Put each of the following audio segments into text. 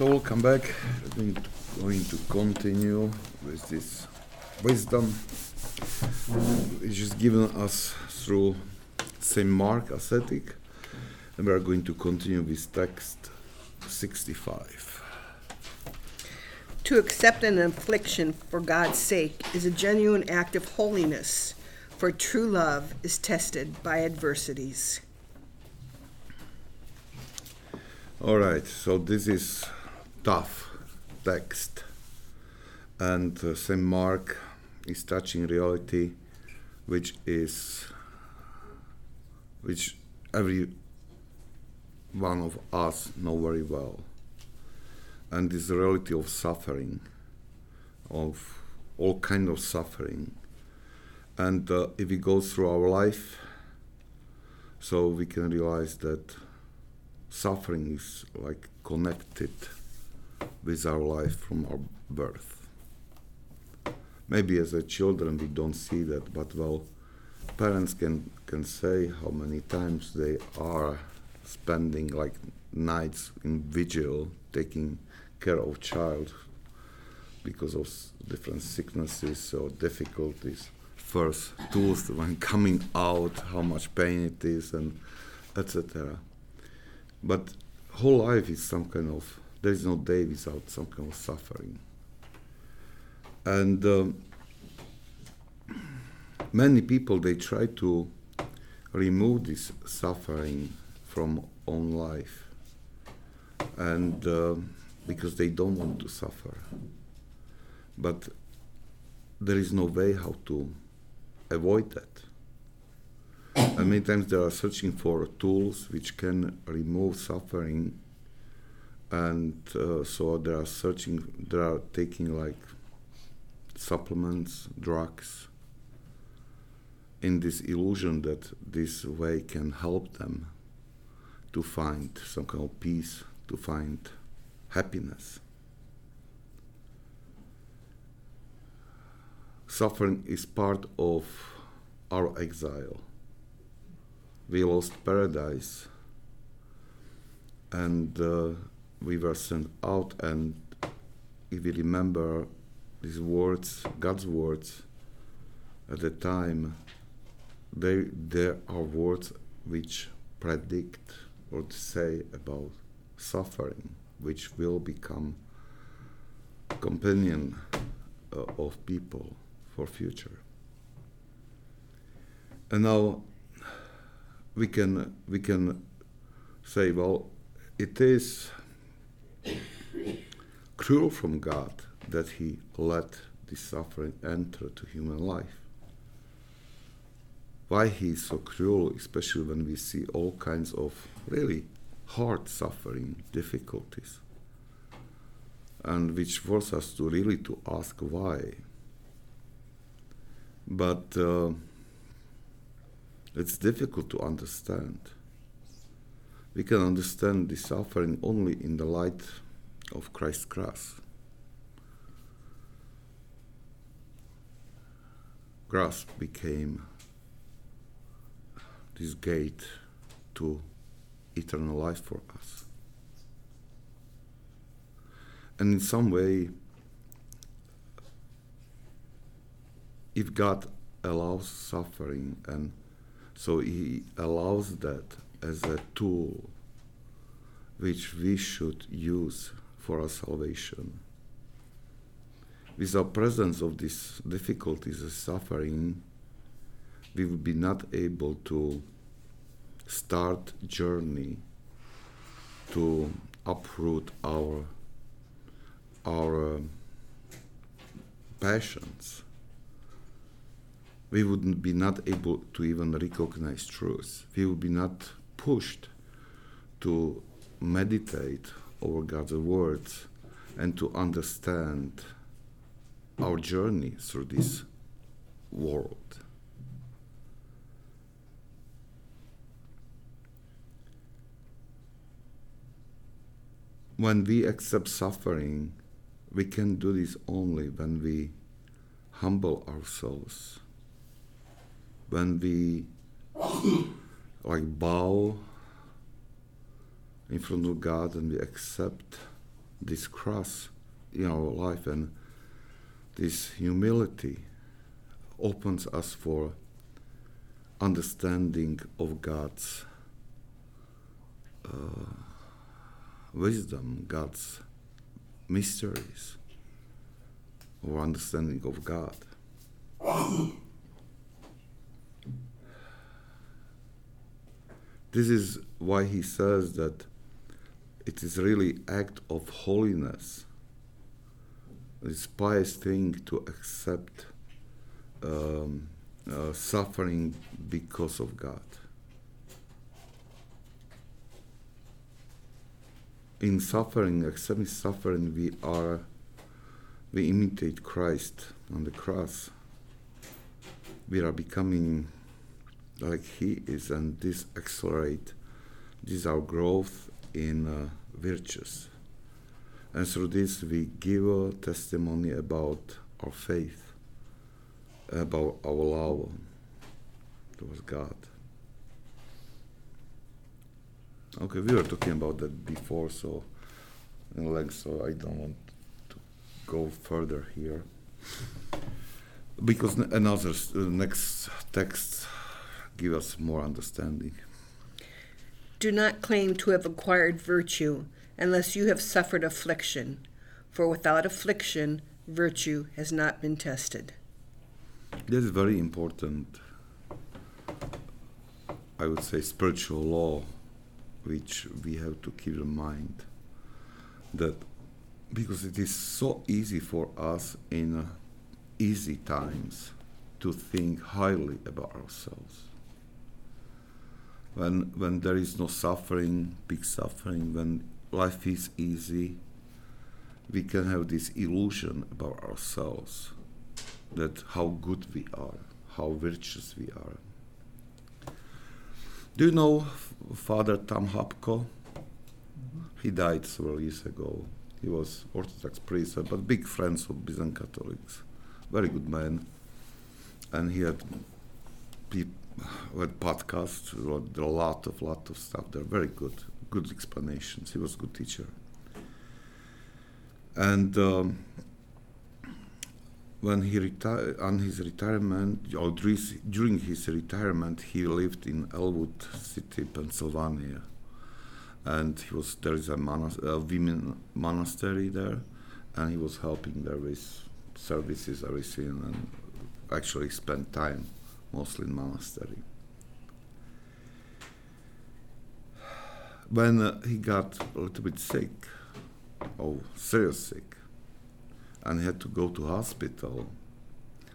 So welcome back. We're going to continue with this wisdom which is given us through St. Mark ascetic, and we are going to continue with text 65. To accept an affliction for God's sake is a genuine act of holiness, for true love is tested by adversities. All right, so this is tough text, and uh, St. Mark is touching reality, which is which every one of us know very well, and this reality of suffering, of all kind of suffering, and uh, if we go through our life, so we can realize that suffering is like connected with our life from our birth. Maybe as a children we don't see that, but well, parents can can say how many times they are spending like nights in vigil taking care of child because of different sicknesses or difficulties. First tooth when coming out, how much pain it is, and etc. But whole life is some kind of there is no day without some kind of suffering. And um, many people they try to remove this suffering from own life, and uh, because they don't want to suffer. But there is no way how to avoid that. And many times they are searching for tools which can remove suffering, and uh, so they are searching, they are taking like supplements, drugs, in this illusion that this way can help them to find some kind of peace, to find happiness. Suffering is part of our exile we lost paradise and uh, we were sent out and if we remember these words god's words at the time they there are words which predict or say about suffering which will become companion uh, of people for future. And now we can we can say, well, it is cruel from God that He let this suffering enter to human life. Why He is so cruel, especially when we see all kinds of really hard suffering, difficulties, and which force us to really to ask why. But uh, it's difficult to understand. We can understand the suffering only in the light of Christ's cross. Cross became this gate to eternal life for us. And in some way, if God allows suffering and so he allows that as a tool which we should use for our salvation. Without presence of these difficulties and suffering, we would be not able to start journey to uproot our our uh, passions we would be not able to even recognize truth. We would be not pushed to meditate over God's words and to understand our journey through this world. When we accept suffering, we can do this only when we humble ourselves when we like bow in front of God and we accept this cross in our life and this humility opens us for understanding of God's uh, wisdom, God's mysteries, or understanding of God. this is why he says that it is really act of holiness. It's pious thing to accept um, uh, suffering because of God. In suffering, accepting suffering, we are we imitate Christ on the cross. We are becoming like He is, and this accelerate this our growth in uh, virtues. And through this, we give a testimony about our faith, about our love towards God. Okay, we were talking about that before, so length, so I don't want to go further here. Because another uh, next text give us more understanding. Do not claim to have acquired virtue unless you have suffered affliction, for without affliction, virtue has not been tested. This is very important, I would say, spiritual law, which we have to keep in mind. That because it is so easy for us in easy times to think highly about ourselves when when there is no suffering, big suffering, when life is easy, we can have this illusion about ourselves that how good we are, how virtuous we are. Do you know Father Tom Hopko? Mm-hmm. He died several years ago. He was Orthodox priest, but big friends of Byzantine Catholics. Very good man. And he had people with podcasts, wrote a lot of lot of stuff. They're very good, good explanations. He was a good teacher. And um, when he retired on his retirement, or during his retirement, he lived in Ellwood City, Pennsylvania, and he was there is a, monas- a women monastery there, and he was helping there with services, everything, and actually spent time mostly in monastery. When uh, he got a little bit sick, oh, serious sick, and he had to go to hospital,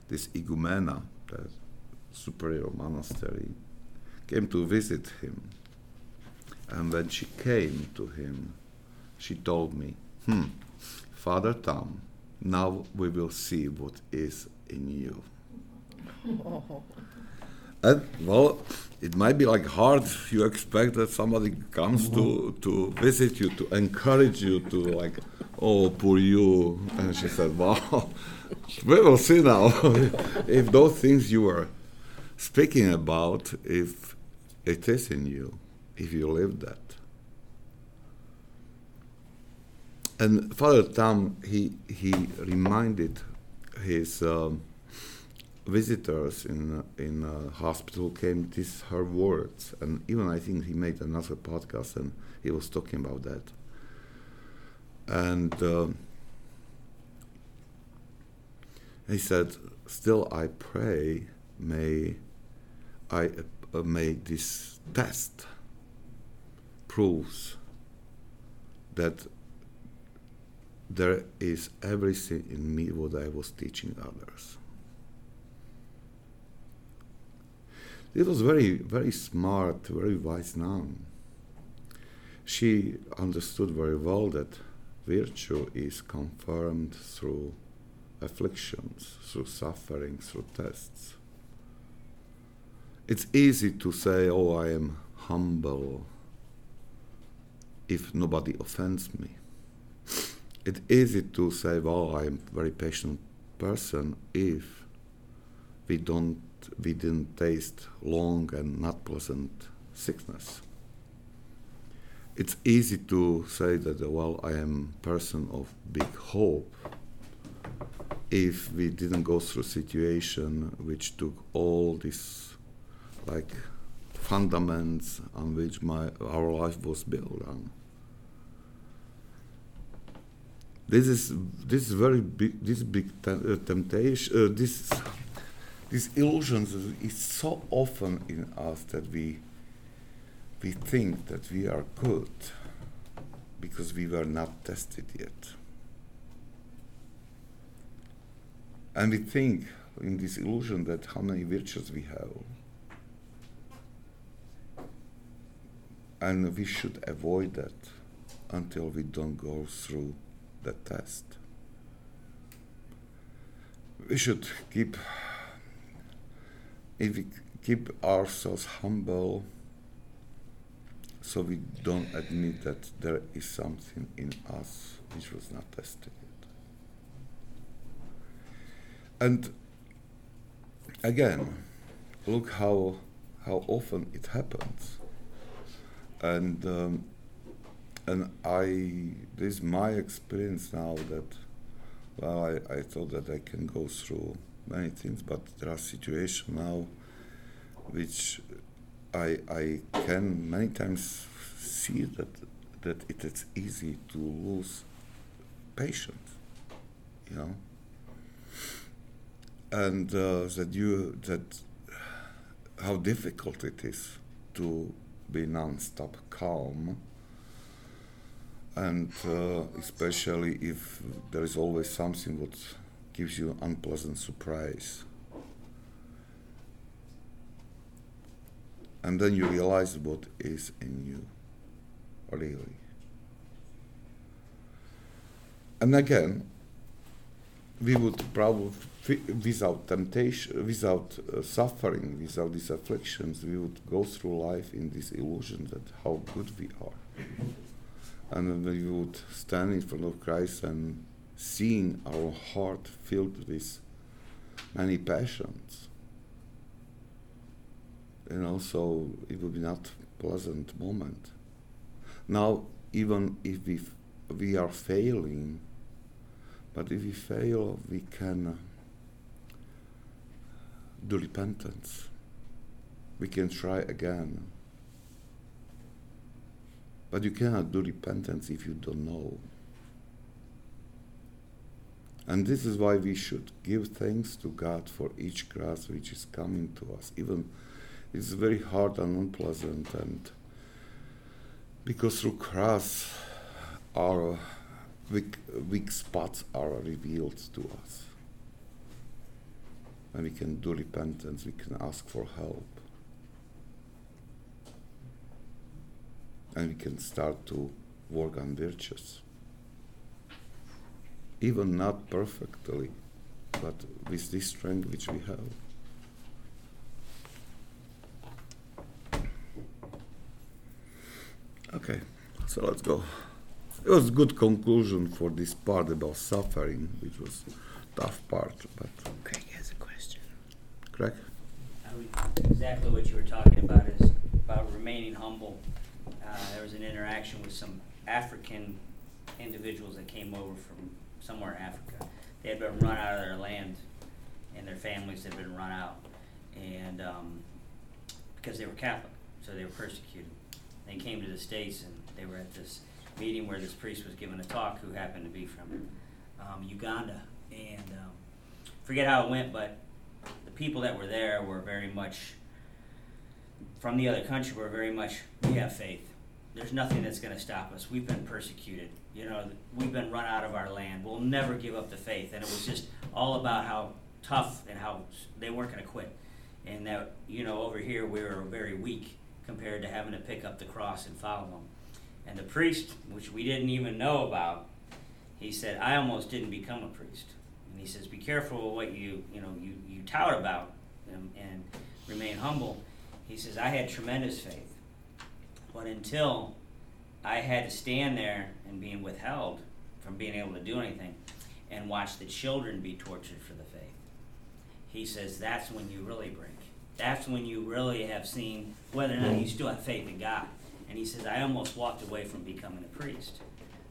this igumena, the superior monastery, came to visit him. And when she came to him, she told me, hmm, Father Tom, now we will see what is in you. And well, it might be like hard. You expect that somebody comes to to visit you to encourage you to like, oh, poor you. And she said, well, we will see now if those things you were speaking about, if it is in you, if you live that. And Father tom he he reminded his. Um, visitors in in a hospital came these her words, and even I think he made another podcast and he was talking about that. And uh, he said, "Still, I pray, may I uh, may this test proves that." There is everything in me what I was teaching others. It was very, very smart, very wise nun. She understood very well that virtue is confirmed through afflictions, through suffering, through tests. It's easy to say, oh, I am humble if nobody offends me. It's easy to say, well, I am a very patient person if we don't we didn't taste long and not pleasant sickness. it's easy to say that well I am person of big hope if we didn't go through a situation which took all these like fundaments on which my our life was built on. This is this is very big this big te- uh, temptation uh, this these illusions is so often in us that we we think that we are good because we were not tested yet. And we think in this illusion that how many virtues we have. And we should avoid that until we don't go through the test. We should keep, if we keep ourselves humble, so we don't admit that there is something in us which was not tested yet. And again, look how how often it happens. And um, and I this is my experience now that well I, I thought that I can go through many things, but there are situations now which I, I can many times see that that it is easy to lose patience, you know, and uh, that you that how difficult it is to be non-stop calm, and uh, especially if there is always something that gives you unpleasant surprise. and then you realize what is in you, really. And again, we would probably, without temptation, without uh, suffering, without these afflictions, we would go through life in this illusion that how good we are. And then we would stand in front of Christ and seeing our heart filled with many passions And also, it would be not pleasant moment. Now, even if we f- we are failing, but if we fail, we can uh, do repentance. We can try again. But you cannot do repentance if you don't know. And this is why we should give thanks to God for each grace which is coming to us, even it's very hard and unpleasant and because through cross our weak, weak spots are revealed to us. And we can do repentance we can ask for help. And we can start to work on virtues even not perfectly but with this strength which we have Okay, so let's go. It was a good conclusion for this part about suffering, which was tough part, but Craig has a question. Craig? Exactly what you were talking about is about remaining humble. Uh, there was an interaction with some African individuals that came over from somewhere in Africa. They had been run out of their land, and their families had been run out, and um, because they were Catholic, so they were persecuted. They came to the States and they were at this meeting where this priest was giving a talk who happened to be from um, Uganda. And um, forget how it went, but the people that were there were very much from the other country were very much we have faith. There's nothing that's going to stop us. We've been persecuted. You know, we've been run out of our land. We'll never give up the faith. And it was just all about how tough and how they weren't going to quit. And that, you know, over here we were very weak compared to having to pick up the cross and follow them. And the priest, which we didn't even know about, he said, I almost didn't become a priest. And he says, Be careful what you, you know, you, you tout about and, and remain humble. He says, I had tremendous faith. But until I had to stand there and being withheld from being able to do anything and watch the children be tortured for the faith, he says, that's when you really break that's when you really have seen whether or not you still have faith in God. And he says, I almost walked away from becoming a priest.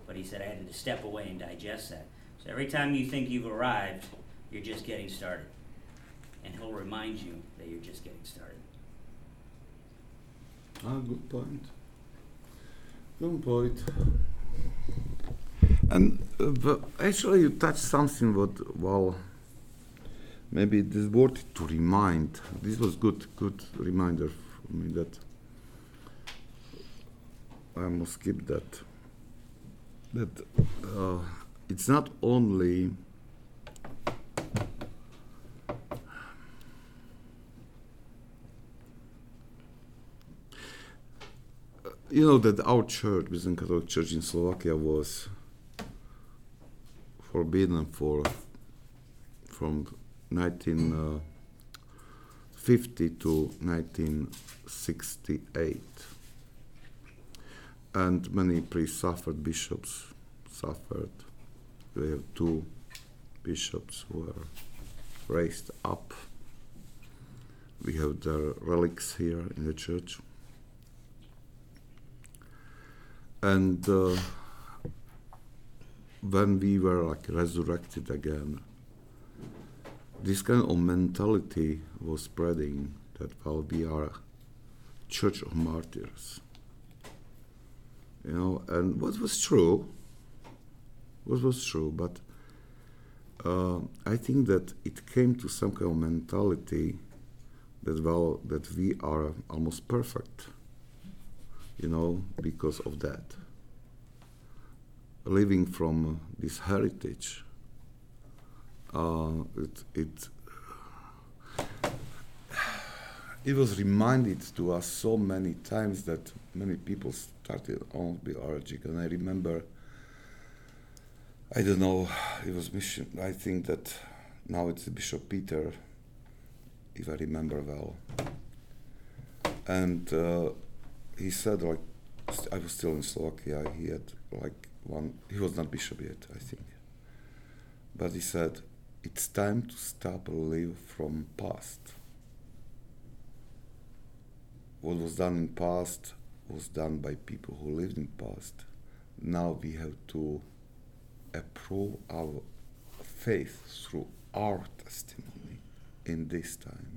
But he said, I had to step away and digest that. So every time you think you've arrived, you're just getting started. And he'll remind you that you're just getting started. Ah, good point. Good point. And uh, but actually, you touched something what well, maybe it is worth to remind. This was good, good reminder for me that I must keep that. That uh, it's not only. You know that our church, Byzantine Catholic Church in Slovakia, was forbidden for from 1950 uh, to 1968 and many priests suffered bishops suffered. We have two bishops who were raised up. We have their relics here in the church and uh, when we were like resurrected again, this kind of mentality was spreading that well we are church of martyrs. You know, and what was true, what was true, but uh, I think that it came to some kind of mentality that well that we are almost perfect. You know, because of that living from this heritage, uh, it, it, it was reminded to us so many times that many people started on be allergic. And I remember, I don't know, it was mission. I think that now it's Bishop Peter, if I remember well. And uh, he said, like, I was still in Slovakia. He had like one, he was not bishop yet, I think. But he said, it's time to stop live from past. What was done in past was done by people who lived in past. Now we have to approve our faith through our testimony in this time.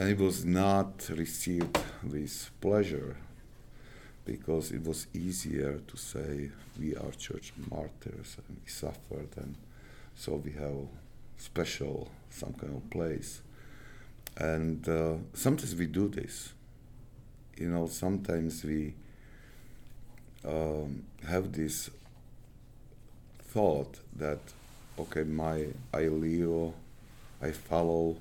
And it was not received with pleasure because it was easier to say we are church martyrs and we suffered and so we have special some kind of place. And uh, sometimes we do this. You know sometimes we um, have this thought that okay my i live i follow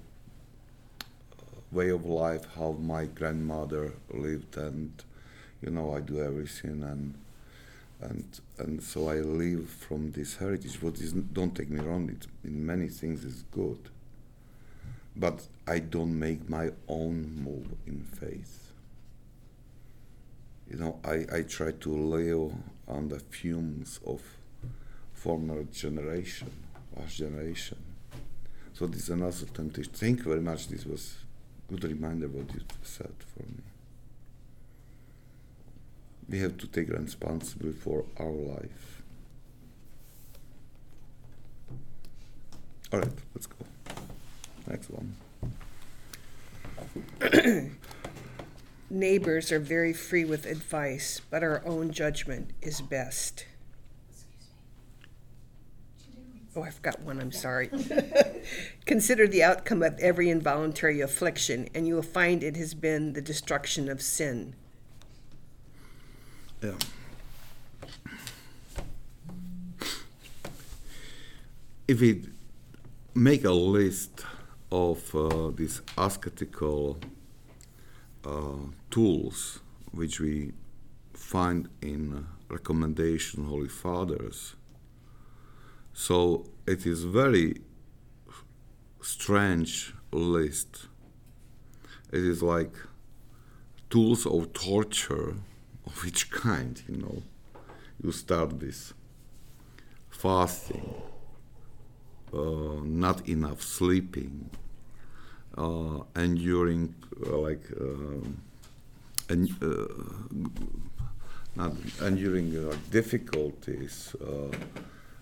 way of life how my grandmother lived and you know, I do everything and and and so I live from this heritage. What is don't take me wrong, it in many things is good. But I don't make my own move in faith. You know, I, I try to live on the fumes of former generation, last generation. So this is another temptation. Thank you very much. This was good reminder what you said for me we have to take responsibility for our life. All right, let's go. Next one. Neighbors are very free with advice, but our own judgment is best. Oh, I forgot one, I'm sorry. Consider the outcome of every involuntary affliction, and you will find it has been the destruction of sin. Yeah. If we make a list of uh, these ascetical uh, tools which we find in recommendation Holy Fathers, so it is very strange list. It is like tools of torture of each kind, you know. You start with fasting, uh, not enough sleeping, uh, enduring uh, like en- uh, not enduring uh, difficulties,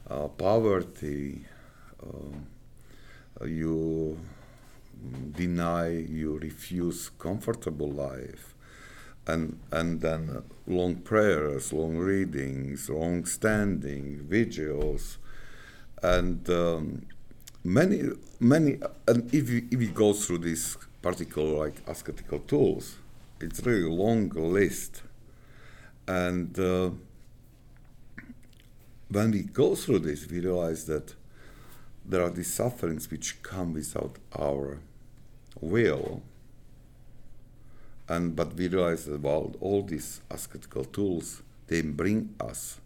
uh, uh, poverty, uh, you deny, you refuse comfortable life, and and then long prayers, long readings, long standing vigils, and um, many many. And if you, if you go through these particular like ascetical tools, it's really a long list, and. Uh, when we go through this, we realize that there are these sufferings which come without our will. And but we realize that while all these ascetical tools they bring us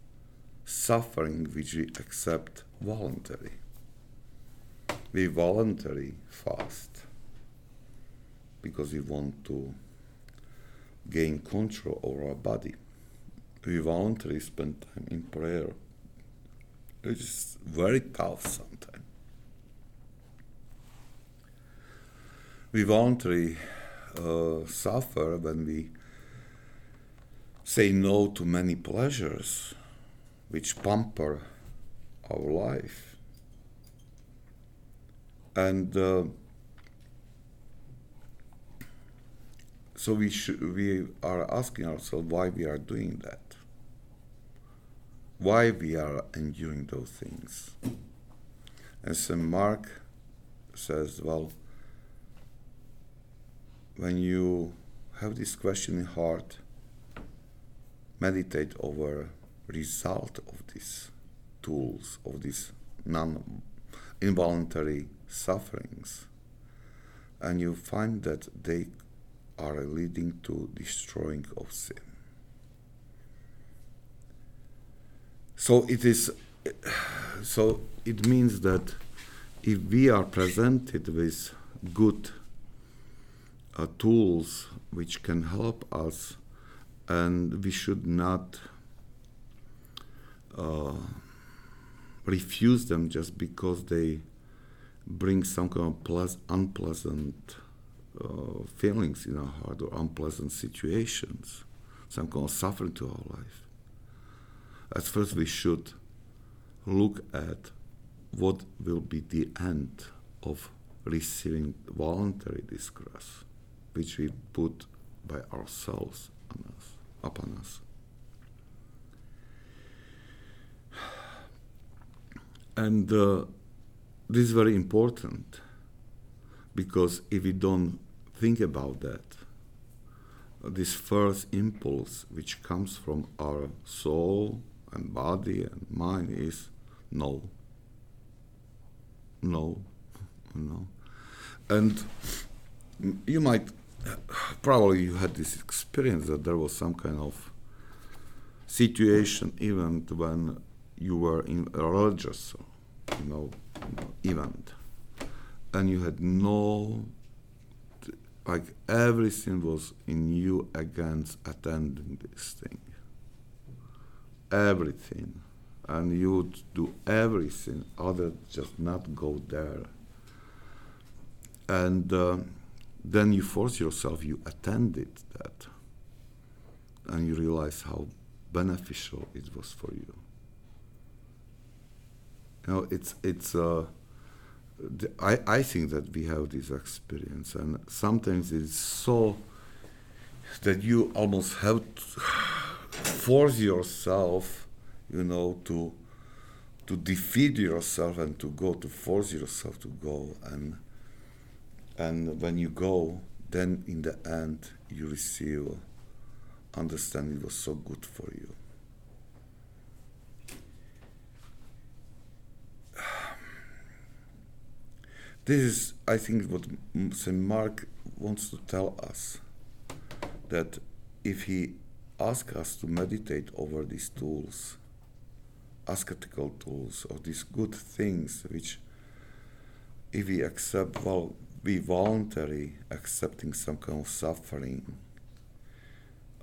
suffering which we accept voluntarily. We voluntarily fast because we want to gain control over our body. We voluntarily spend time in prayer is very tough sometimes. We voluntarily uh, suffer when we say no to many pleasures which pamper our life. And uh, so we, should, we are asking ourselves why we are doing that why we are enduring those things. And St. Mark says, well, when you have this question in heart, meditate over result of these tools, of these non involuntary sufferings, and you find that they are leading to destroying of sin. So it is. So it means that if we are presented with good uh, tools which can help us, and we should not uh, refuse them just because they bring some kind of pleas- unpleasant uh, feelings in our heart or unpleasant situations, some kind of suffering to our life at first we should look at what will be the end of receiving voluntary disgrace, which we put by ourselves on us, upon us. And uh, this is very important because if we don't think about that, this first impulse which comes from our soul and body and mind is no. No. No. And you might probably you had this experience that there was some kind of situation event when you were in a religious you know event and you had no like everything was in you against attending this thing everything and you would do everything other just not go there. And uh, then you force yourself you attended that and you realize how beneficial it was for you. You know it's it's uh, I, I think that we have this experience and sometimes it's so that you almost have to force yourself, you know, to to defeat yourself and to go to force yourself to go. And and when you go then in the end you receive understand it was so good for you. This is i think what st mark wants to tell us that if he ask us to meditate over these tools, ascetical tools, or these good things which, if we accept, well, we voluntarily accepting some kind of suffering,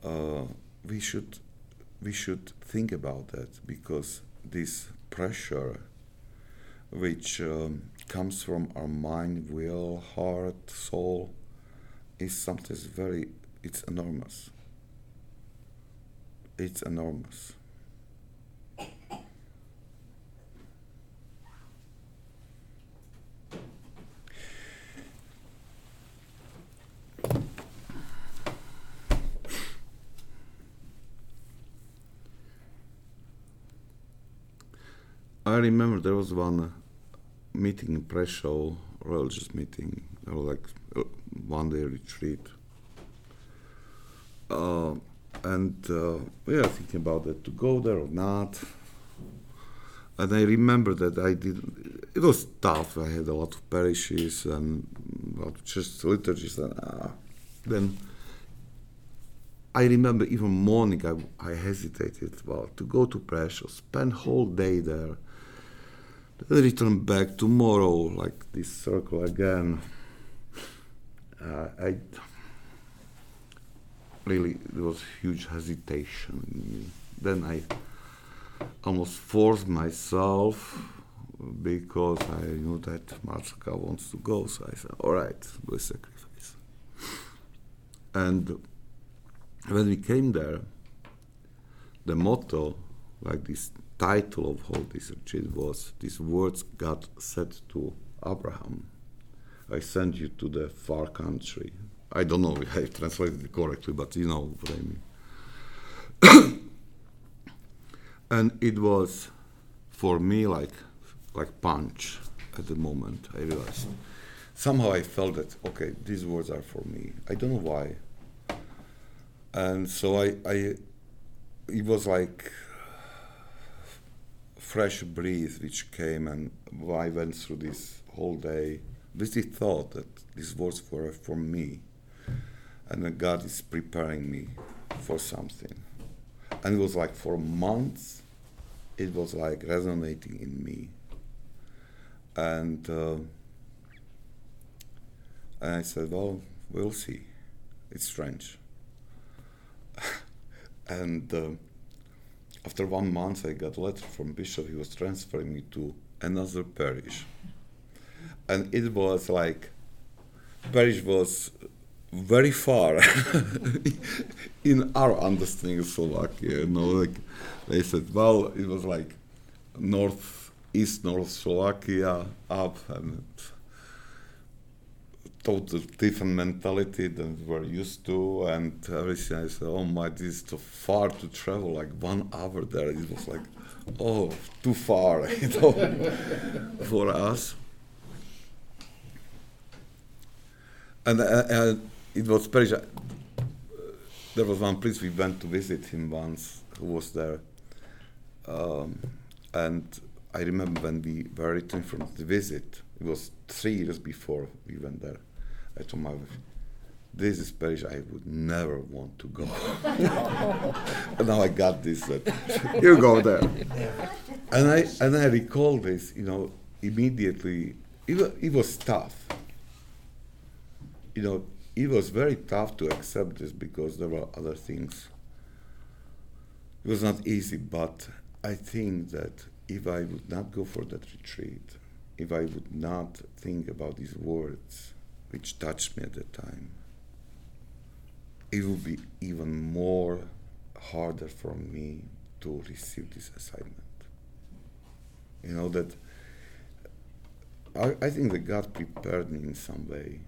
uh, we should we should think about that because this pressure which um, comes from our mind, will, heart, soul, is sometimes very it's enormous it's enormous. I remember there was one uh, meeting in Prešov, religious meeting, or like uh, one day retreat. Uh, and uh, we were thinking about that to go there or not. And I remember that I did. It was tough. I had a lot of parishes and a just liturgies, and uh, then I remember even morning I, I hesitated well to go to Prešov, spend whole day there, then return back tomorrow like this circle again. Uh, I really there was huge hesitation in me. Then I almost forced myself because I knew that Marceka wants to go, so I said, "All right, a sacrifice." And when we came there, the motto, like this title of all this retreat was these words God said to Abraham, I send you to the far country. I don't know if I translated it correctly, but you know what I mean. and it was for me like like punch at the moment. I realized somehow I felt that okay, these words are for me. I don't know why and so I, I it was like fresh breeze which came and I went through this whole day with the thought that these words were for me and God is preparing me for something. And it was like for months it was like resonating in me. And, uh, and I said, well, we'll see. It's strange. and uh, after one month, I got a letter from Bishop. He was transferring me to another parish, and it was like parish was very far in our understanding of Slovakia. You know, like they said, well, it was like north east north Slovakia up and total different mentality than we're used to and everything. I said, oh my, this is too far to travel, like one hour there. It was like, oh, too far, you know, for us. And, uh, and it was very, there was one priest, we went to visit him once, who was there. Um, and I remember when we were returning from the visit, it was three years before we went there. I told my wife, this is parish I would never want to go. and now I got this, you go there. And I, and I recall this, you know, immediately. It, it was tough. You know, it was very tough to accept this because there were other things. It was not easy, but I think that if I would not go for that retreat, if I would not think about these words, which touched me at the time, it would be even more harder for me to receive this assignment. You know, that I, I think that God prepared me in some way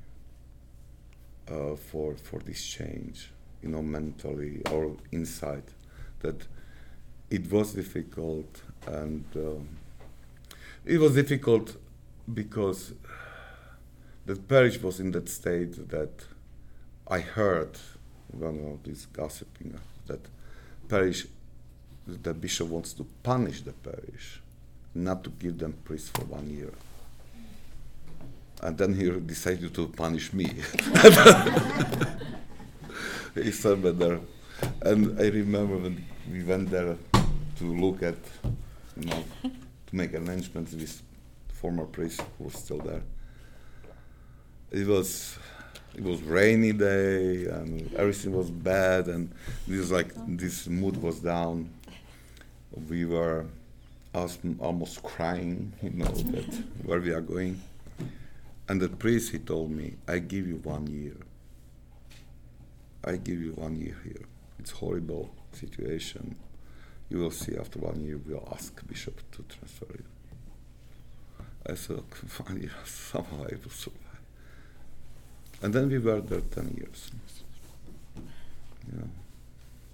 uh, for, for this change, you know, mentally or inside. That it was difficult and um, it was difficult because the parish was in that state that I heard one of this gossiping that parish the bishop wants to punish the parish, not to give them priests for one year. And then he decided to punish me. he said there. Uh, and I remember when we went there to look at, you know, to make arrangements with former priest who was still there it was it was rainy day and everything was bad and this like this mood was down we were almost crying you know that where we are going and the priest he told me i give you one year i give you one year here it's horrible situation, you will see after one year we'll ask bishop to transfer you. I said, okay, somehow I will survive. And then we were there 10 years. Yeah,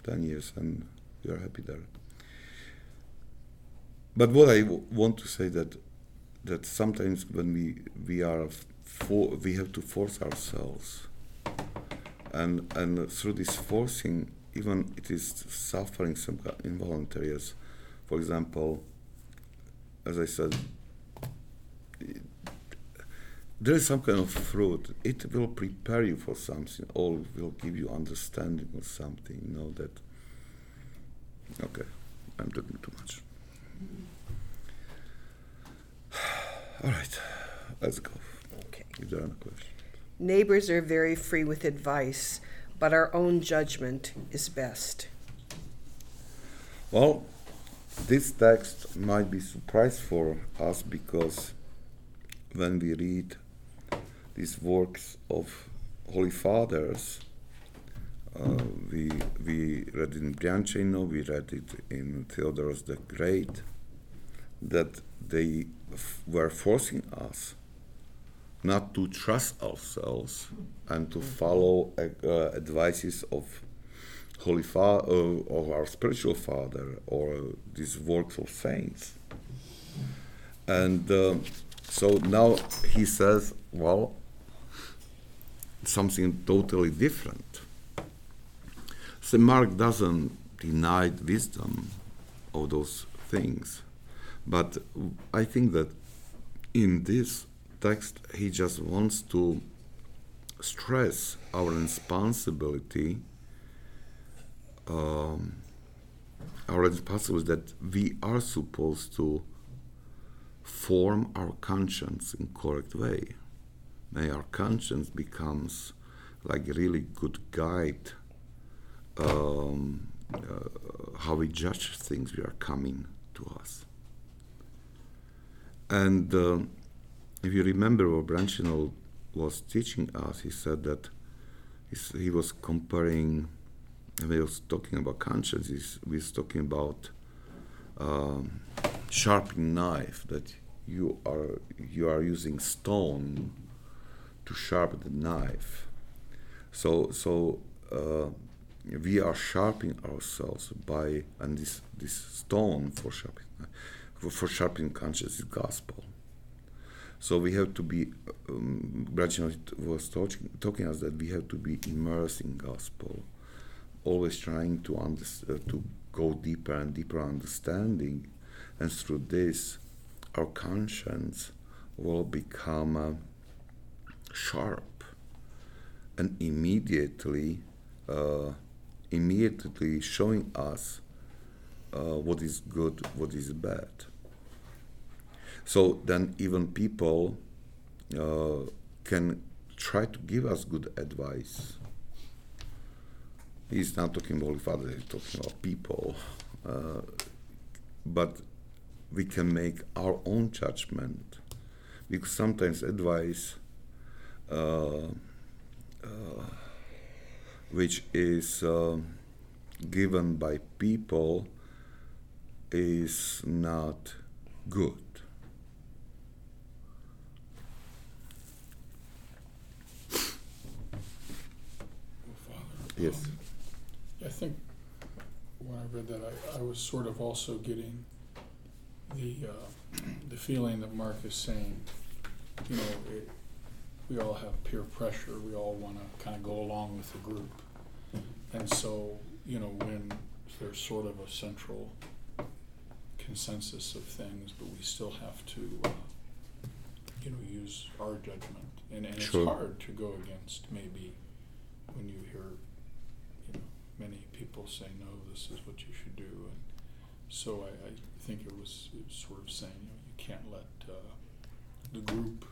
10 years, and we are happy there. But what I w- want to say that that sometimes when we we are for, we have to force ourselves, and and through this forcing, even it is suffering some involuntary. As, for example, as I said, there is some kind of fruit. It will prepare you for something, or will give you understanding of something. You know that. Okay, I'm talking too much. All right, let's go. Okay. Is there any question? Neighbors are very free with advice, but our own judgment is best. Well, this text might be surprise for us because when we read these works of holy fathers, uh, we we read in Brianchaninov, we read it in Theodorus the Great, that they f- were forcing us not to trust ourselves and to follow uh, uh, advices of holy father uh, or our spiritual father or these works of saints. And um, so now he says well something totally different. St. Mark doesn't deny wisdom of those things but I think that in this text he just wants to stress our responsibility um, our responsibility that we are supposed to form our conscience in correct way. May our conscience becomes like a really good guide um, uh, how we judge things we are coming to us and uh, if you remember what Brianchaninov was teaching us, he said that he was comparing, and he was talking about conscience, he was talking about um, sharpening knife, that you are, you are using stone to sharpen the knife. So, so uh, we are sharpening ourselves by, and this, this stone for sharpening, for, sharpening conscience is gospel. So we have to be, um, Brianchaninov was talking, talking us that we have to be immersed in gospel, always trying to under, uh, to go deeper and deeper understanding, and through this, our conscience will become uh, sharp, and immediately, uh, immediately showing us uh, what is good, what is bad. So then, even people uh, can try to give us good advice. He's not talking about Holy Father, he's talking about people. Uh, but we can make our own judgment because sometimes advice uh, uh, which is uh, given by people is not good. Father. Yes. I think when I read that, I, I was sort of also getting the, uh, the feeling that Mark is saying, you know, it, we all have peer pressure, we all wanna kinda go along with the group. And so, you know, when there's sort of a central consensus of things, but we still have to, uh, you know, use our judgment. And, and it's hard to go against maybe when you hear, many people say, no, this is what you should do. And so I, I think it was, it was sort of saying, you know, you can't let, uh, the group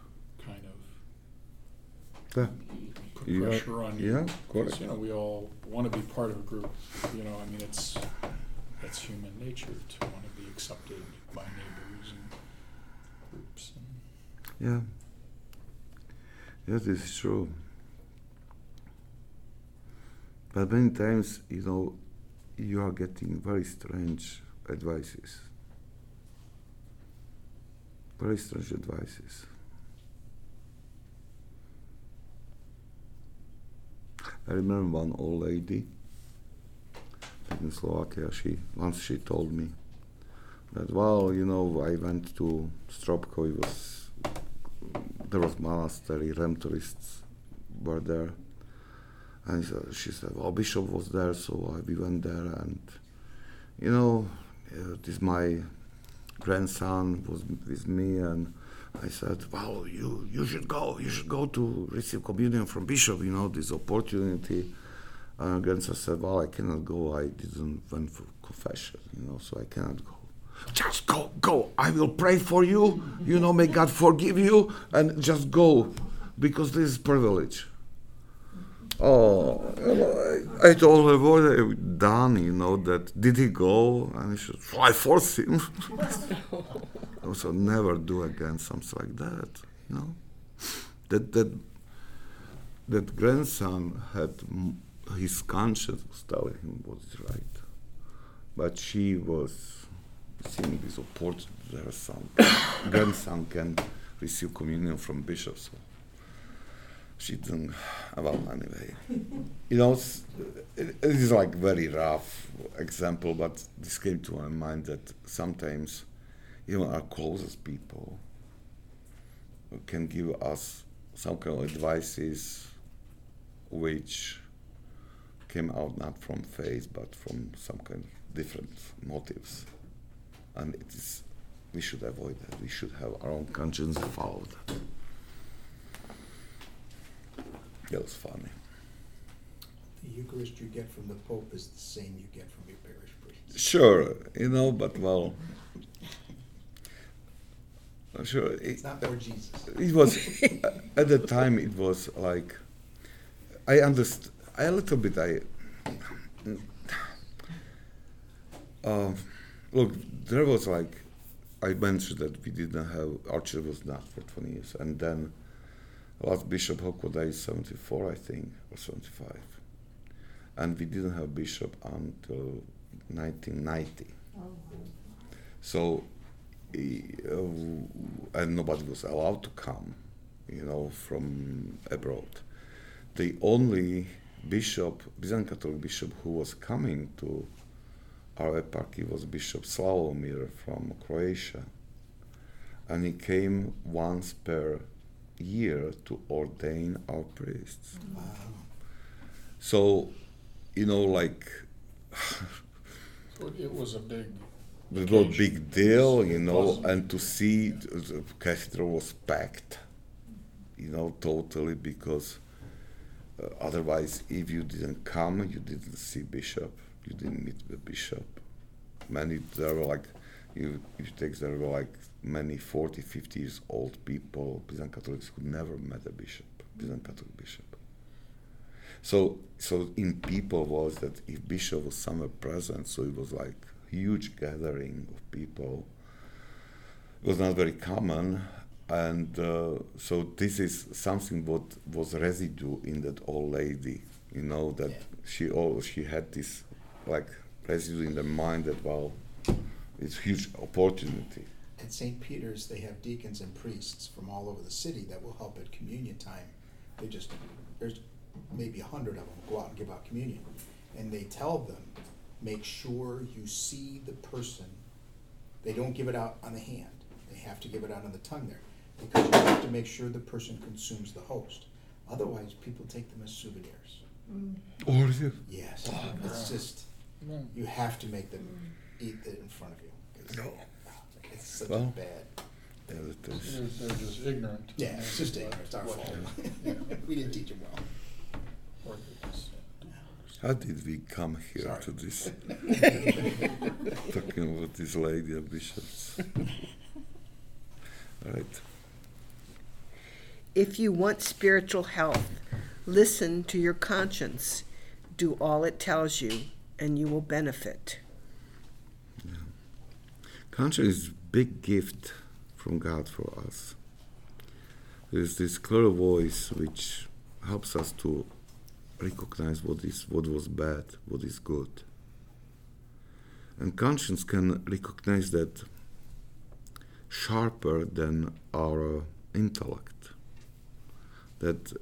kind of Yeah. put Yeah, pressure on you. yeah, Because, you know, we all wanna be part of a group, you know, I mean, it's, that's human nature to wanna be accepted by neighbors and groups and. Yeah. Yes, this is true. But many times, you know, you are getting very strange advices. Very strange advices. I remember one old lady in Slovakia. She once she told me that well, you know, I went to Stropkov. It was there was monastery, Redemptorists were there, and she said, well, bishop was there, so we went there, and you know, uh, this my grandson was with me, and I said, well, you you should go, you should go to receive communion from bishop, you know, this opportunity. And grandson said, well, I cannot go, I didn't went for confession, you know, so I cannot go just go, go. I will pray for you. You know, may God forgive you, and just go, because this is privilege. Oh, I told her what I've done, you know, that did he go? And she said, well, I forced him. also, never do again something like that, you know. That, that, that grandson had his conscience was telling him what is right. But she was seeing this opportunity, their son, grandson can receive communion from bishop. She didn't. Well, anyway, you know, it, it is like very rough example, but this came to my mind that sometimes even our closest people can give us some kind of advices which came out not from faith but from some kind of different motives and it is we should avoid that. We should have our own conscience follow that. That was funny. The Eucharist you get from the Pope is the same you get from your parish priest. Sure, you know, but well, sure. It, It's not more Jesus. it was at the time. It was like I understand. a little bit. I. Uh, look, there was like I mentioned that we didn't have church was not for 20 years, and then last bishop Hokoda is 74, I think, or 75, and we didn't have bishop until 1990. So, uh, and nobody was allowed to come, you know, from abroad. The only bishop, Byzantine Catholic bishop, who was coming to our eparchy was Bishop Slavomir from Croatia, and he came once per year to ordain our priests. Wow. So, you know, like It was a big, it was a big deal, you know, and to see the cathedral was packed, you know, totally because uh, otherwise, if you didn't come, you didn't see bishop, you didn't meet the bishop. Many there were like, you if you take there were like many 40, 50 years old people, Byzantine Catholics who never met a bishop, Byzantine Catholic bishop. So, so in people was that if bishop was somewhere present, so it was like huge gathering of people. It was not very common, and uh, so this is something what was residue in that old lady. You know that Yeah. she all she had this like residue in the mind that well, it's huge opportunity. At St. Peter's, they have deacons and priests from all over the city that will help at communion time. They just, there's maybe a hundred of them go out and give out communion. And they tell them, make sure you see the person. They don't give it out on the hand. They have to give it out on the tongue there. Because you have to make sure the person consumes the host. Otherwise, people take them as souvenirs. Mm. Oh, or Yes, it's just, you have to make them eat it in front of you. 'Cause No. It's such Well, a bad. yeah, that is- they're, they're just ignorant. Yeah, it's just ignorant, it's our fault. yeah. We didn't teach them well. Or they just, How did we come here Sorry. to this? Talking about this lady of bishops. right. If you want spiritual health, listen to your conscience. Do all it tells you, and you will benefit. Conscience is a big gift from God for us. There's this clear voice which helps us to recognize what is what was bad, what is good. And conscience can recognize that sharper than our intellect. That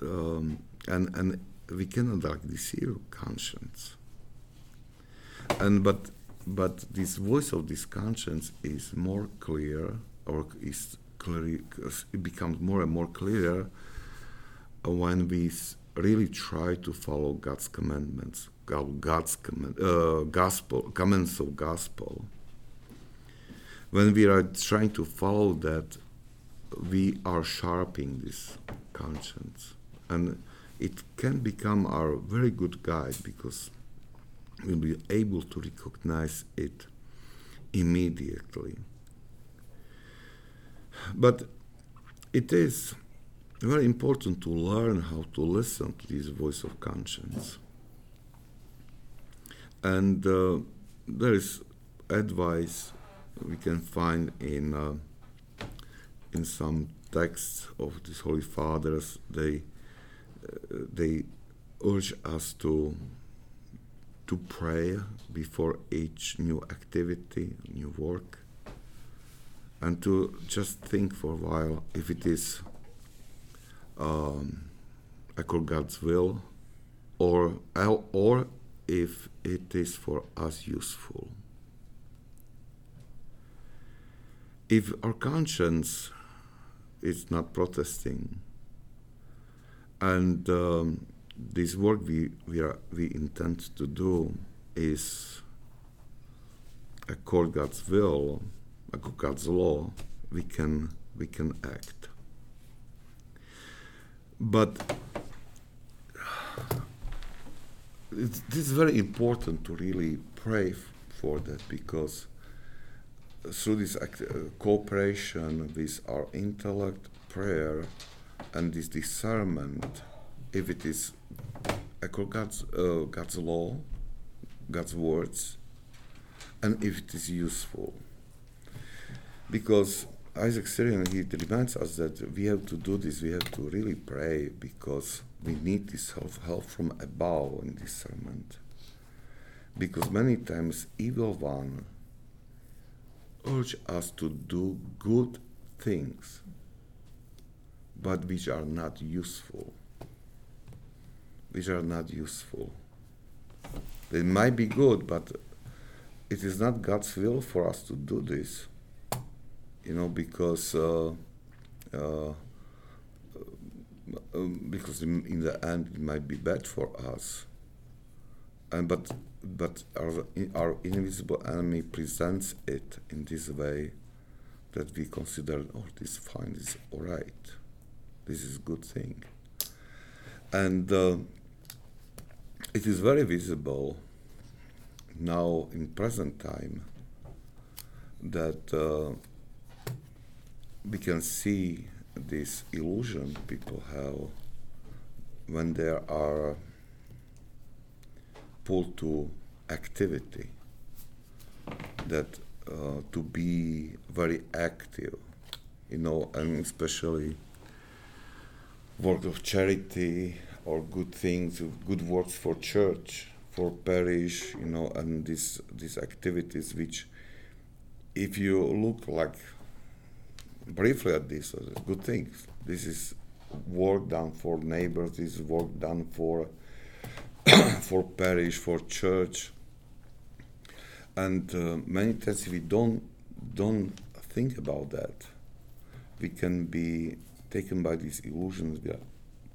um, and and we cannot like deceive conscience. And but but this voice of this conscience is more clear or is clear it becomes more and more clear when we really try to follow God's commandments, God's command, uh, gospel, commands of gospel. When we are trying to follow that, we are sharpening this conscience, and it can become our very good guide because we'll be able to recognize it immediately. But it is very important to learn how to listen to this voice of conscience. And uh, there is advice we can find in uh, in some texts of these holy fathers. They uh, they urge us to to pray before each new activity, new work, and to just think for a while if it is um, according God's will, or or if it is for us useful. If our conscience is not protesting, and um, this work we we, are, we intend to do is according God's will, according God's law, we can we can act. But it's, this is very important to really pray for that because through this act, uh, cooperation with our intellect, prayer, and this discernment, if it is according God's, uh, God's law, God's words, and if it is useful. Because Isaac Syrian, he reminds us that we have to do this, we have to really pray because we need this help, help from above in discernment. Because many times evil one urge us to do good things, but which are not useful. Which are not useful. They might be good, but it is not God's will for us to do this you know, because uh, uh, um, because in, in, the end it might be bad for us. And but but our our invisible enemy presents it in this way that we consider oh this fine is all right, this is a good thing, and uh, it is very visible now in present time that uh, we can see this illusion people have when they are pulled to activity that uh, to be very active you know and especially work of charity or good things good works for church for parish you know and these these activities which if you look like briefly at this uh, good things. This is work done for neighbors. This is work done for for parish, for church. And uh, many times we don't don't think about that. We can be taken by these illusions. We are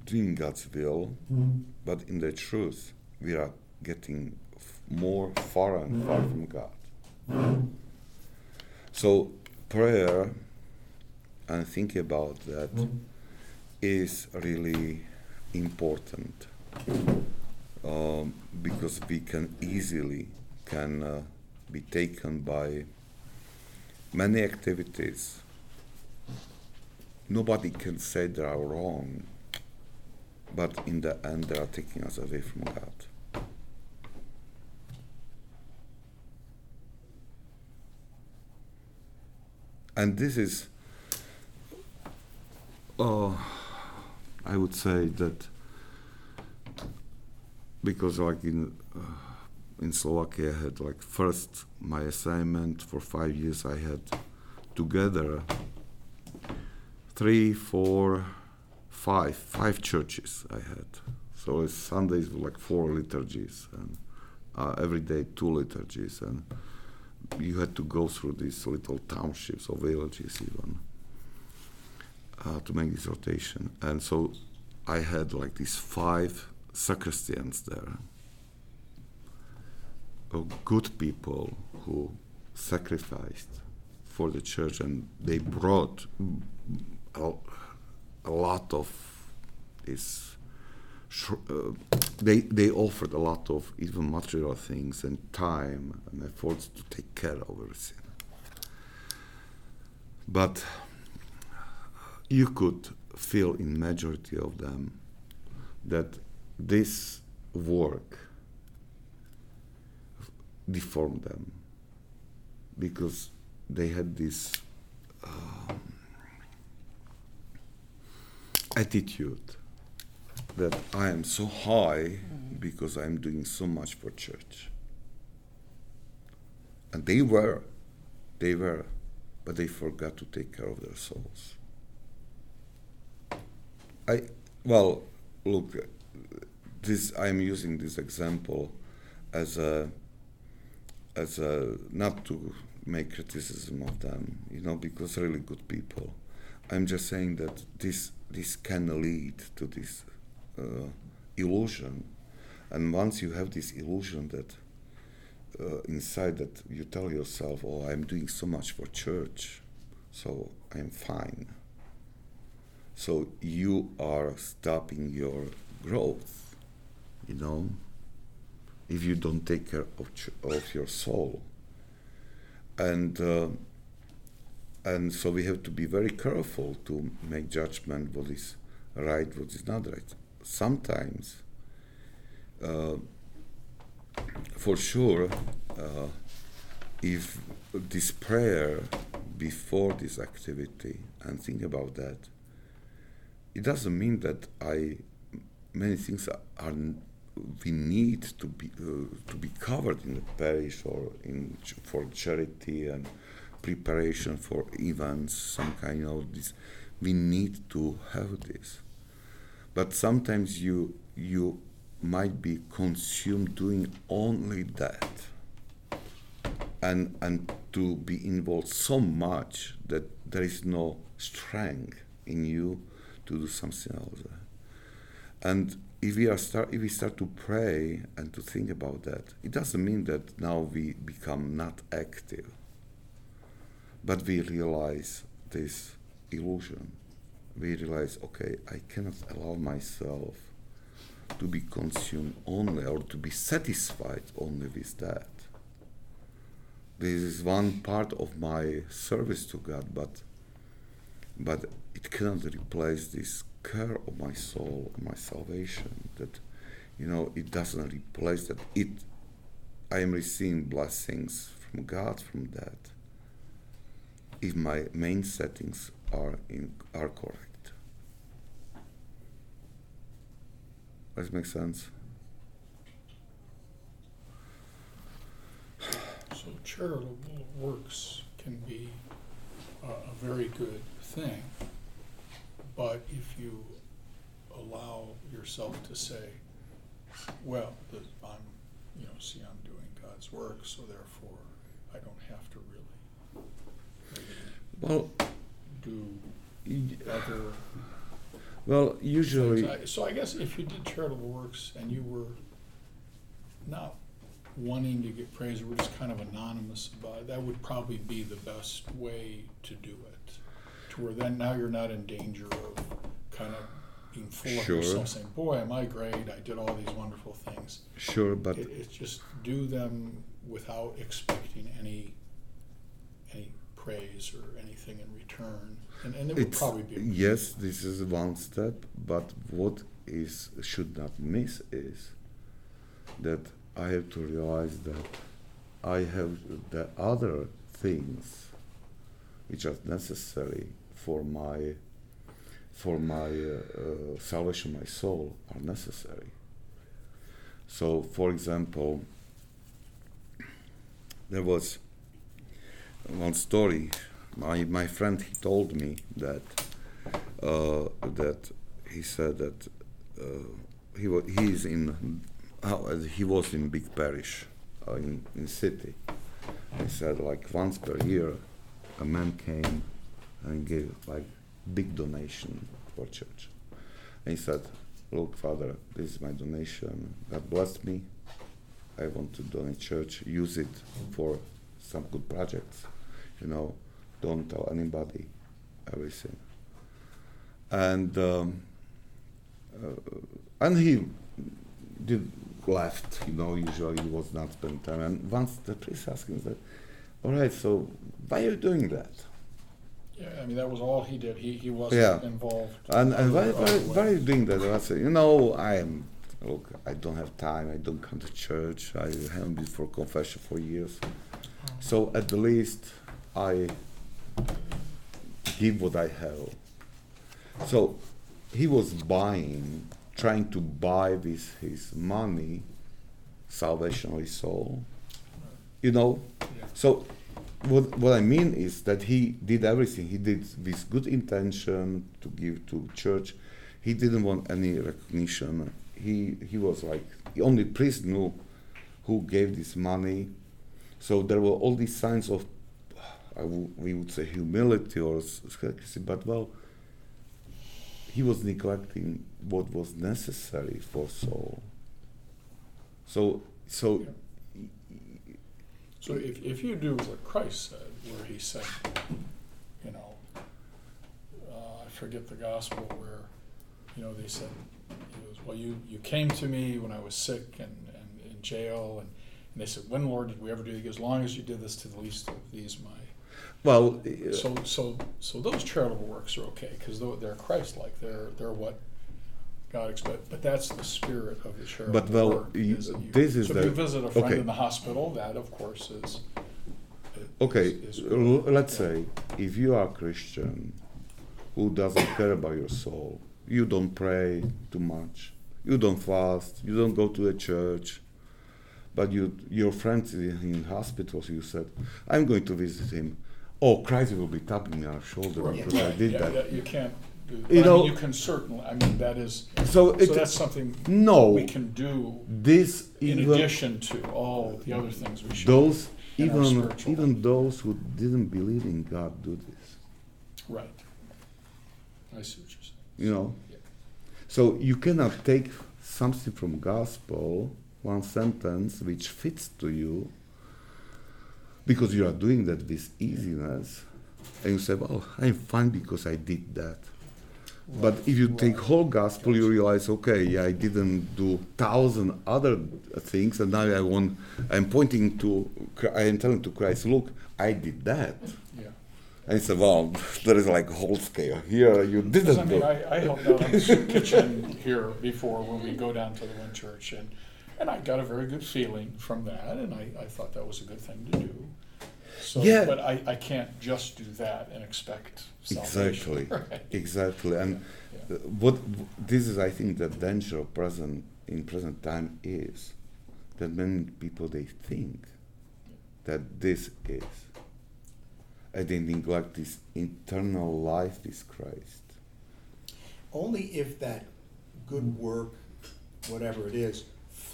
doing God's will, mm. but in the truth, we are getting f- more far and mm. far from God. Mm. So prayer and thinking about that mm. is really important um, because we can easily can uh, be taken by many activities nobody can say they are wrong but in the end they are taking us away from god and this is Oh, I would say that because, like in uh, in Slovakia, I had like first my assignment for five years. I had together three, four, five, five churches. I had so Sundays were like four liturgies, and uh, every day two liturgies, and you had to go through these little townships or villages even uh, to make this rotation. And so I had like these five sacristians there, good people who sacrificed for the church, and they brought a, a lot of this. Uh, they they offered a lot of even material things and time and efforts to take care of everything. But you could feel in majority of them that this work deformed them because they had this um, attitude that I am so high because I'm doing so much for church. And they were, they were, but they forgot to take care of their souls. I well, look, this I'm using this example as a as a not to make criticism of them, you know, because really good people. I'm just saying that this this can lead to this uh, illusion, and once you have this illusion that uh, inside that you tell yourself, "Oh, I'm doing so much for church, so I'm fine." So you are stopping your growth, you know, if you don't take care of, ch- of your soul. And uh, and so we have to be very careful to make judgment what is right, what is not right. Sometimes, uh, for sure, uh, if this prayer before this activity and think about that it doesn't mean that I many things are we need to be uh, to be covered in the parish or in for charity and preparation for events, some kind of this. We need to have this, but sometimes you you might be consumed doing only that, and and to be involved so much that there is no strength in you to do something else. And if we are start if we start to pray and to think about that, it doesn't mean that now we become not active. But we realize this illusion. We realize, okay, I cannot allow myself to be consumed only or to be satisfied only with that. This is one part of my service to God, but but it cannot replace this care of my soul, my salvation. That you know, it doesn't replace that. It, I am receiving blessings from God from that. If my main settings are in are correct. Does it make sense? So charitable works can be a, a very good thing. But if you allow yourself to say, well, the, I'm, you know, see, I'm doing God's work, so therefore I don't have to really Well, do other well, usually, things. I- So I guess if you did charitable works and you were not wanting to get praise, or were just kind of anonymous about it, that would probably be the best way to do it. To where then now you're not in danger of kind of being full of Sure. yourself saying, boy, am I great, I did all these wonderful things. sure, but It, it's just do them without expecting any, any praise or anything in return. And, and it would it's probably be. yes this is one step but what is should not miss is that i have to realize that i have the other things which are necessary for my for my uh, uh, salvation my soul are necessary so for example there was one story. My my friend he told me that uh, that he said that uh, he was he's in uh, he was in big parish uh, in in city. He said like once per year, a man came and gave like big donation for church. And he said, "Look, Father, this is my donation. God blessed me. I want to donate church. Use it for some good projects. You know, don't tell anybody everything." And um, uh, and he did left. You know, usually he was not spending time. And once the priest asked him, said, "All right, so why are you doing that?" Yeah, I mean, that was all he did. He, he wasn't Yeah. involved. And, and why, why, why are you doing that? And I said, you know, I am, look, I don't have time. I don't come to church. I haven't been for confession for years. So at the least, I give what I have. So he was buying, trying to buy with his money salvation of his soul. You know? Yeah. So what what I mean is that he did everything. He did with good intention to give to church. He didn't want any recognition. He he was like the only priest knew who gave this money. So there were all these signs of, we would say humility or skepticism, but well, he was neglecting what was necessary for soul. So so So if, if you do what Christ said, where he said, you know, uh, I forget the gospel where, you know, they said, well, you, you came to me when I was sick and, and in jail, and, and they said, when, Lord, did we ever do? Goes, as long as you did this to the least of these, my. Well, So, so, so those charitable works are okay because they're Christ-like. They're they're what God expects. But that's the spirit of the charitable But, well, work. you- is that you- this is so if you visit a friend okay. in the hospital, that of course is. Okay, is- is- let's yeah. say if you are a Christian who doesn't care about your soul, you don't pray too much, you don't fast, you don't go to the church, but you, your friend is in hospitals, you said, I'm going to visit him. Oh, Christ will be tapping me on the shoulder Right, because I right, did yeah, that. yeah, You can't do, You I mean, know- you can certainly, I mean, that is, So it, so that's something no, we can do this in even addition to all the other things we should. those in our even spiritual even those who didn't believe in God do this. Right. I see what you're saying. you know Yeah. so you cannot take something from gospel one sentence which fits to you because you are doing that with easiness. And you say well i'm fine because i did that. But if you take whole gospel you realize okay yeah i didn't do thousand other things and now i want i'm pointing to i am telling to christ look i did that. Yeah. and he said well there is like a whole scale here. You Because I didn't mean, do I, I helped out on the soup kitchen here before when we go down to the one church, and, and I got a very good feeling from that, and I, I thought that was a good thing to do. So, Yeah. but I, I can't just do that and expect salvation. Exactly, Right. exactly, and Yeah. what this is, I think, the danger of present in present time is that many people they think that this is, and they neglect this internal life with Christ. Only if that good work, whatever it is,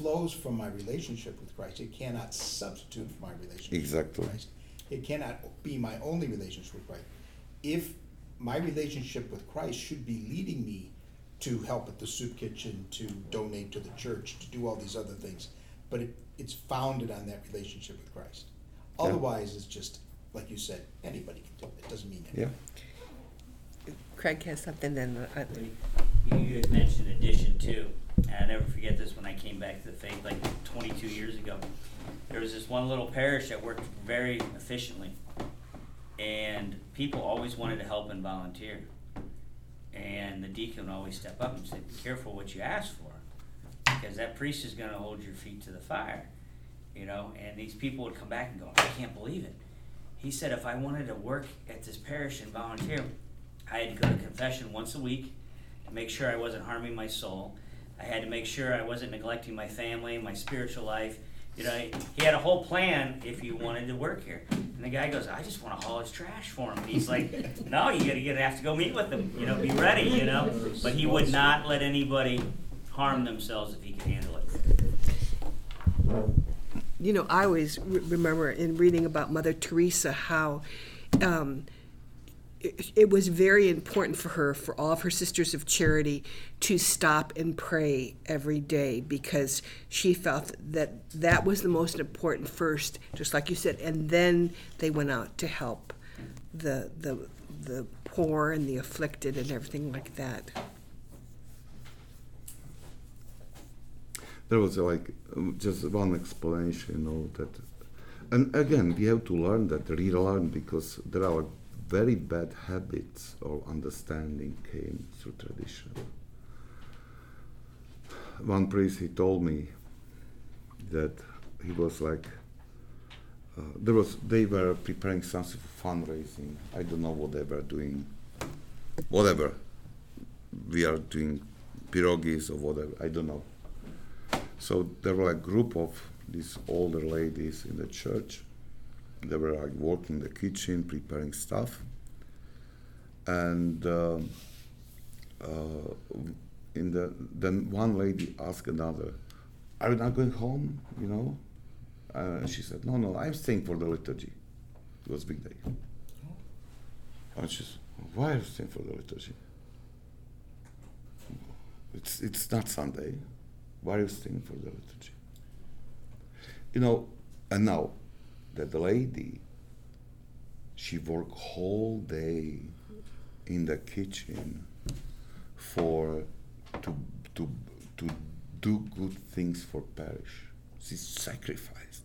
flows from my relationship with Christ. It cannot substitute for my relationship Exactly. with Christ. It cannot be my only relationship with Christ. If my relationship with Christ should be leading me to help at the soup kitchen, to donate to the church, to do all these other things, but it, it's founded on that relationship with Christ. Yeah. Otherwise, it's just like you said, anybody can do it. It doesn't mean anything. Yeah, Craig has something then. uh, You, you had mentioned addition too. And I never forget this when I came back to the faith like 22 years ago. There was this one little parish that worked very efficiently, and people always wanted to help and volunteer. And the deacon would always step up and say, "Be careful what you ask for, because that priest is going to hold your feet to the fire." You know, and these people would come back and go, "I can't believe it." He said, "If I wanted to work at this parish and volunteer, I had to go to confession once a week to make sure I wasn't harming my soul. I had to make sure I wasn't neglecting my family, my spiritual life, You know, he had a whole plan if you wanted to work here. And the guy goes, I just want to haul his trash for him. And he's like, No, you gotta, gotta have to go meet with him. You know, be ready. You know, but he would not let anybody harm themselves if he could handle it. You know, I always re- remember in reading about Mother Teresa how um, it, was very important for her, for all of her sisters of charity, to stop and pray every day because she felt that that was the most important first, just like you said, and then they went out to help the the the poor and the afflicted and everything like that. there was like um, just one explanation, you know, that, and again, we have to learn that, relearn, because there are very bad habits or understanding came through tradition. One priest, he told me that he was like, uh, there was, they were preparing something for fundraising. I don't know what they were doing, whatever. We are doing pierogies or whatever, I don't know. So there were a group of these older ladies in the church. They were like working in the kitchen, preparing stuff. And um uh, in the then one lady asked another, "Are you not going home?" You know, uh, she said, "No, no, I'm staying for the liturgy." It was big day. And she said, "Why are you staying for the liturgy?" It's it's not Sunday. Why are you staying for the liturgy? You know, and now that lady, she worked whole day in the kitchen for to to to do good things for parish. She sacrificed,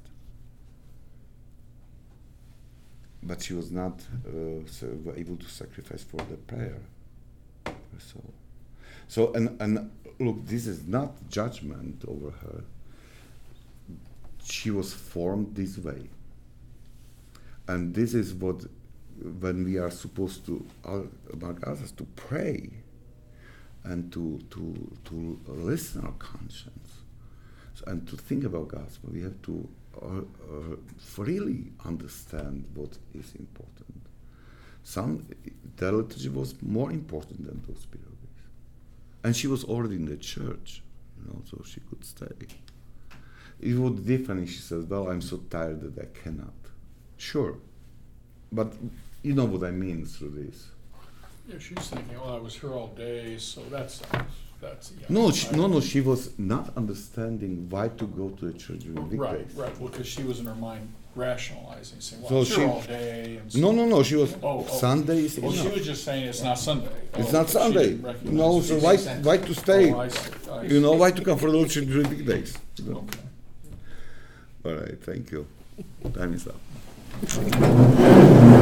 but she was not uh, able to sacrifice for the prayer. So, so and and look, this is not judgment over her. She was formed this way. And this is what, when we are supposed to, among others, to pray and to, to, to listen our conscience and to think about gospel, we have to uh, uh, really understand what is important. Some, the liturgy was more important than those periods and she was already in the church, you know, so she could stay. It was different if she says, "Well, I'm so tired that I cannot." Sure, but you know what I mean through this. Yeah, she's thinking, well, I was here all day, so that's, that's, yeah. No, she, no, no. She was not understanding why to go to the church during Right, weekdays. right, well, because she was in her mind rationalizing, saying, well, So I was she- here all day and. No, no, no. She was Oh, oh. Sundays. Well, she was just saying it's not Sunday. It's Oh, not Sunday. No, so why why to stay? Oh, I see, I You know why to come for the church during weekdays? You know? Okay. All right, thank you. Time is up. Thank you.